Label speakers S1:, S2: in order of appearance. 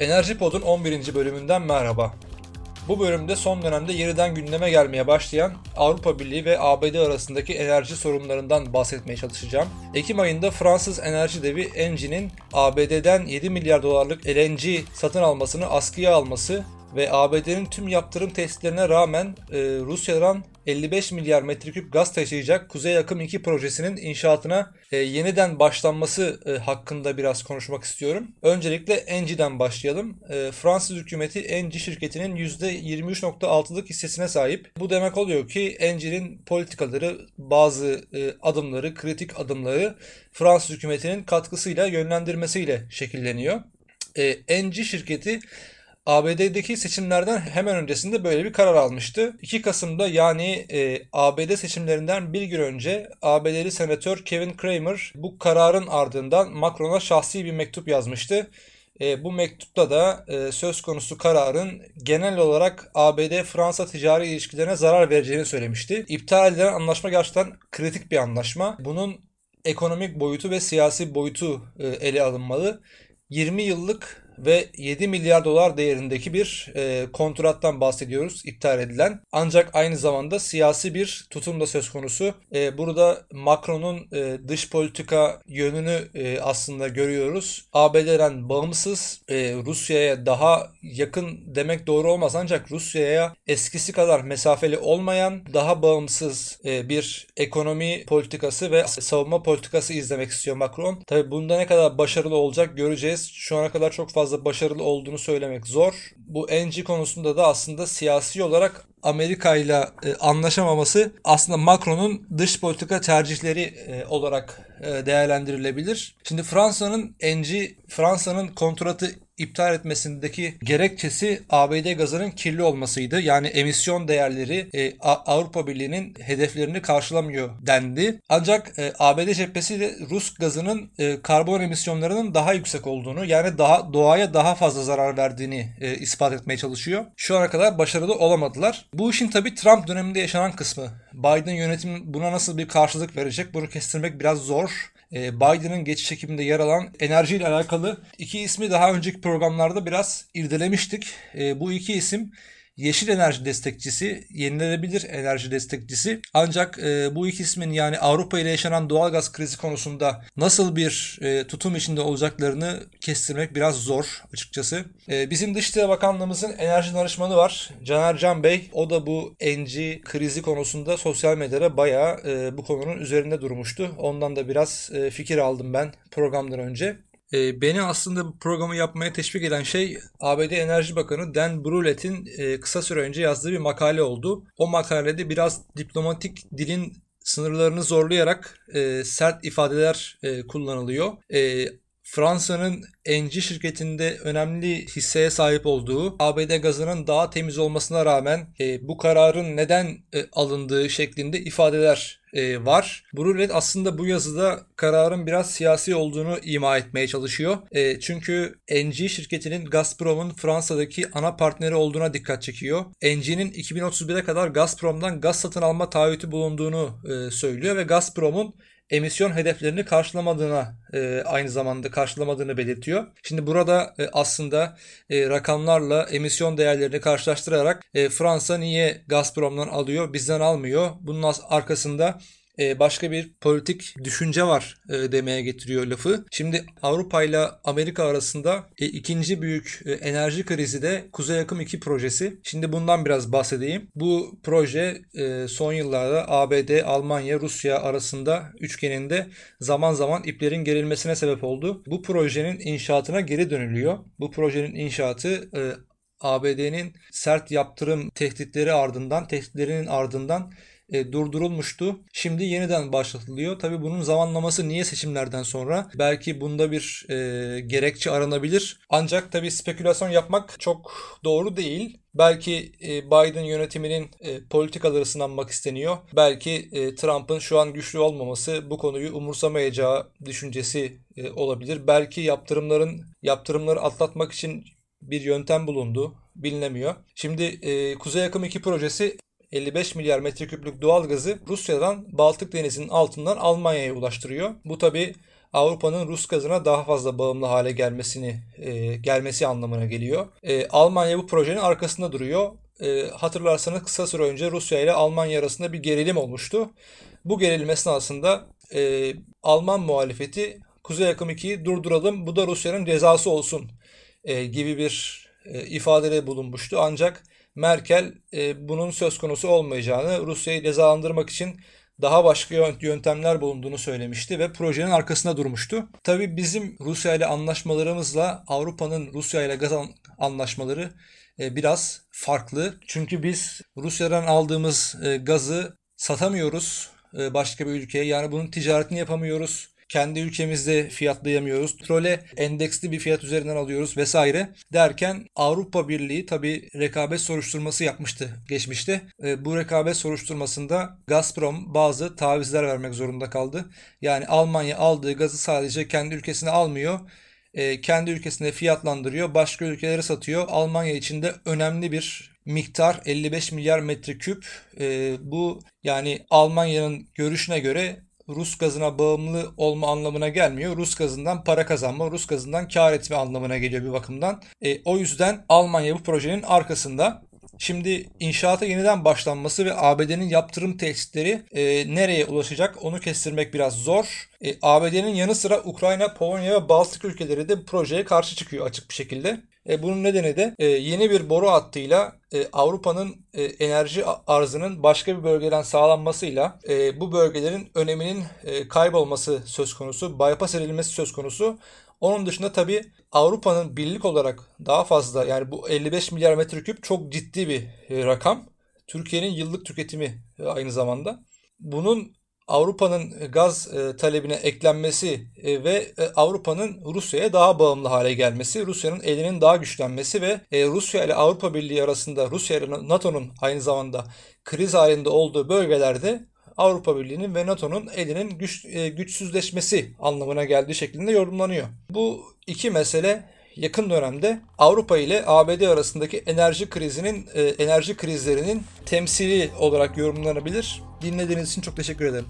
S1: Enerji Pod'un 11. bölümünden merhaba. Bu bölümde son dönemde yeniden gündeme gelmeye başlayan Avrupa Birliği ve ABD arasındaki enerji sorunlarından bahsetmeye çalışacağım. Ekim ayında Fransız enerji devi Engie'nin ABD'den 7 milyar dolarlık LNG satın almasını askıya alması ve ABD'nin tüm yaptırım testlerine rağmen e, Rusya'dan 55 milyar metreküp gaz taşıyacak Kuzey Akım 2 projesinin inşaatına e, yeniden başlanması e, hakkında biraz konuşmak istiyorum. Öncelikle Engie'den başlayalım. E, Fransız hükümeti Engie şirketinin %23.6'lık hissesine sahip. Bu demek oluyor ki Engie'nin politikaları, bazı e, adımları, kritik adımları Fransız hükümetinin katkısıyla, yönlendirmesiyle şekilleniyor. E, Engie şirketi ABD'deki seçimlerden hemen öncesinde böyle bir karar almıştı. 2 Kasım'da yani e, ABD seçimlerinden bir gün önce ABD'li senatör Kevin Cramer bu kararın ardından Macron'a şahsi bir mektup yazmıştı. E, bu mektupta da e, söz konusu kararın genel olarak ABD-Fransa ticari ilişkilerine zarar vereceğini söylemişti. İptal edilen anlaşma gerçekten kritik bir anlaşma. Bunun ekonomik boyutu ve siyasi boyutu e, ele alınmalı. 20 yıllık ve 7 milyar dolar değerindeki bir e, kontrattan bahsediyoruz iptal edilen. Ancak aynı zamanda siyasi bir tutum da söz konusu. E, burada Macron'un e, dış politika yönünü e, aslında görüyoruz. ABD'den bağımsız e, Rusya'ya daha yakın demek doğru olmaz ancak Rusya'ya eskisi kadar mesafeli olmayan daha bağımsız e, bir ekonomi politikası ve savunma politikası izlemek istiyor Macron. Tabi bunda ne kadar başarılı olacak göreceğiz. Şu ana kadar çok fazla fazla başarılı olduğunu söylemek zor. Bu NG konusunda da aslında siyasi olarak Amerika ile anlaşamaması aslında Macron'un dış politika tercihleri e, olarak e, değerlendirilebilir. Şimdi Fransa'nın NG Fransa'nın kontratı iptal etmesindeki gerekçesi ABD gazının kirli olmasıydı. Yani emisyon değerleri e, Avrupa Birliği'nin hedeflerini karşılamıyor dendi. Ancak e, ABD cephesiyle Rus gazının e, karbon emisyonlarının daha yüksek olduğunu yani daha doğaya daha fazla zarar verdiğini e, ispat etmeye çalışıyor. Şu ana kadar başarılı olamadılar. Bu işin tabi Trump döneminde yaşanan kısmı. Biden yönetimi buna nasıl bir karşılık verecek bunu kestirmek biraz zor. Ee, Biden'ın geçiş ekibinde yer alan enerji ile alakalı iki ismi daha önceki programlarda biraz irdelemiştik. Ee, bu iki isim yeşil enerji destekçisi, yenilenebilir enerji destekçisi. Ancak e, bu iki ismin yani Avrupa ile yaşanan doğal gaz krizi konusunda nasıl bir e, tutum içinde olacaklarını kestirmek biraz zor açıkçası. E, bizim Dışişleri Bakanlığımızın enerji danışmanı var. Caner Can Bey. O da bu NG krizi konusunda sosyal medyada bayağı e, bu konunun üzerinde durmuştu. Ondan da biraz e, fikir aldım ben programdan önce. E, beni aslında bu programı yapmaya teşvik eden şey ABD Enerji Bakanı Dan Brulett'in e, kısa süre önce yazdığı bir makale oldu. O makalede biraz diplomatik dilin sınırlarını zorlayarak e, sert ifadeler e, kullanılıyor. E, Fransa'nın Engie şirketinde önemli hisseye sahip olduğu ABD gazının daha temiz olmasına rağmen e, bu kararın neden e, alındığı şeklinde ifadeler e, var. Brulet aslında bu yazıda kararın biraz siyasi olduğunu ima etmeye çalışıyor. E, çünkü Engie şirketinin Gazprom'un Fransa'daki ana partneri olduğuna dikkat çekiyor. Engie'nin 2031'e kadar Gazprom'dan gaz satın alma taahhütü bulunduğunu e, söylüyor ve Gazprom'un emisyon hedeflerini karşılamadığına e, aynı zamanda karşılamadığını belirtiyor. Şimdi burada e, aslında e, rakamlarla emisyon değerlerini karşılaştırarak e, Fransa niye Gazprom'dan alıyor bizden almıyor? Bunun arkasında başka bir politik düşünce var e, demeye getiriyor lafı. Şimdi Avrupa ile Amerika arasında e, ikinci büyük enerji krizi de Kuzey Akım 2 projesi. Şimdi bundan biraz bahsedeyim. Bu proje son yıllarda ABD, Almanya, Rusya arasında üçgeninde zaman zaman iplerin gerilmesine sebep oldu. Bu projenin inşaatına geri dönülüyor. Bu projenin inşaatı ABD'nin sert yaptırım tehditleri ardından, tehditlerinin ardından e, durdurulmuştu. Şimdi yeniden başlatılıyor. Tabii bunun zamanlaması niye seçimlerden sonra? Belki bunda bir e, gerekçe aranabilir. Ancak tabii spekülasyon yapmak çok doğru değil. Belki e, Biden yönetiminin e, politikaları sınanmak isteniyor. Belki e, Trump'ın şu an güçlü olmaması bu konuyu umursamayacağı düşüncesi olabilir. Belki yaptırımların yaptırımları atlatmak için bir yöntem bulundu bilinemiyor. Şimdi Kuzey Akım 2 projesi 55 milyar metreküplük doğal gazı Rusya'dan Baltık Denizi'nin altından Almanya'ya ulaştırıyor. Bu tabi Avrupa'nın Rus gazına daha fazla bağımlı hale gelmesini e, gelmesi anlamına geliyor. E, Almanya bu projenin arkasında duruyor. E, hatırlarsanız kısa süre önce Rusya ile Almanya arasında bir gerilim olmuştu. Bu gerilim esnasında e, Alman muhalefeti Kuzey Akım 2'yi durduralım bu da Rusya'nın cezası olsun e, gibi bir e, ifadede bulunmuştu. Ancak Merkel e, bunun söz konusu olmayacağını, Rusya'yı cezalandırmak için daha başka yöntemler bulunduğunu söylemişti ve projenin arkasında durmuştu. Tabii bizim Rusya ile anlaşmalarımızla Avrupa'nın Rusya ile gaz anlaşmaları e, biraz farklı. Çünkü biz Rusya'dan aldığımız e, gazı satamıyoruz başka bir ülkeye. Yani bunun ticaretini yapamıyoruz kendi ülkemizde fiyatlayamıyoruz. Petrole endeksli bir fiyat üzerinden alıyoruz vesaire derken Avrupa Birliği tabi rekabet soruşturması yapmıştı geçmişte. E, bu rekabet soruşturmasında Gazprom bazı tavizler vermek zorunda kaldı. Yani Almanya aldığı gazı sadece kendi ülkesine almıyor e, kendi ülkesinde fiyatlandırıyor, başka ülkelere satıyor. Almanya için de önemli bir miktar 55 milyar metreküp. E, bu yani Almanya'nın görüşüne göre Rus gazına bağımlı olma anlamına gelmiyor. Rus gazından para kazanma, Rus gazından kar etme anlamına geliyor bir bakımdan. E, o yüzden Almanya bu projenin arkasında. Şimdi inşaata yeniden başlanması ve ABD'nin yaptırım tehditleri e, nereye ulaşacak onu kestirmek biraz zor. E, ABD'nin yanı sıra Ukrayna, Polonya ve Baltık ülkeleri de projeye karşı çıkıyor açık bir şekilde. E, bunun nedeni de e, yeni bir boru hattıyla e, Avrupa'nın e, enerji arzının başka bir bölgeden sağlanmasıyla e, bu bölgelerin öneminin e, kaybolması söz konusu, bypass edilmesi söz konusu. Onun dışında tabi Avrupa'nın birlik olarak daha fazla yani bu 55 milyar metreküp çok ciddi bir e, rakam. Türkiye'nin yıllık tüketimi e, aynı zamanda. Bunun Avrupa'nın gaz e, talebine eklenmesi e, ve e, Avrupa'nın Rusya'ya daha bağımlı hale gelmesi, Rusya'nın elinin daha güçlenmesi ve e, Rusya ile Avrupa Birliği arasında Rusya ile NATO'nun aynı zamanda kriz halinde olduğu bölgelerde Avrupa Birliği'nin ve NATO'nun elinin güç, e, güçsüzleşmesi anlamına geldiği şeklinde yorumlanıyor. Bu iki mesele yakın dönemde Avrupa ile ABD arasındaki enerji krizinin e, enerji krizlerinin temsili olarak yorumlanabilir. Dinlediğiniz için çok teşekkür ederim.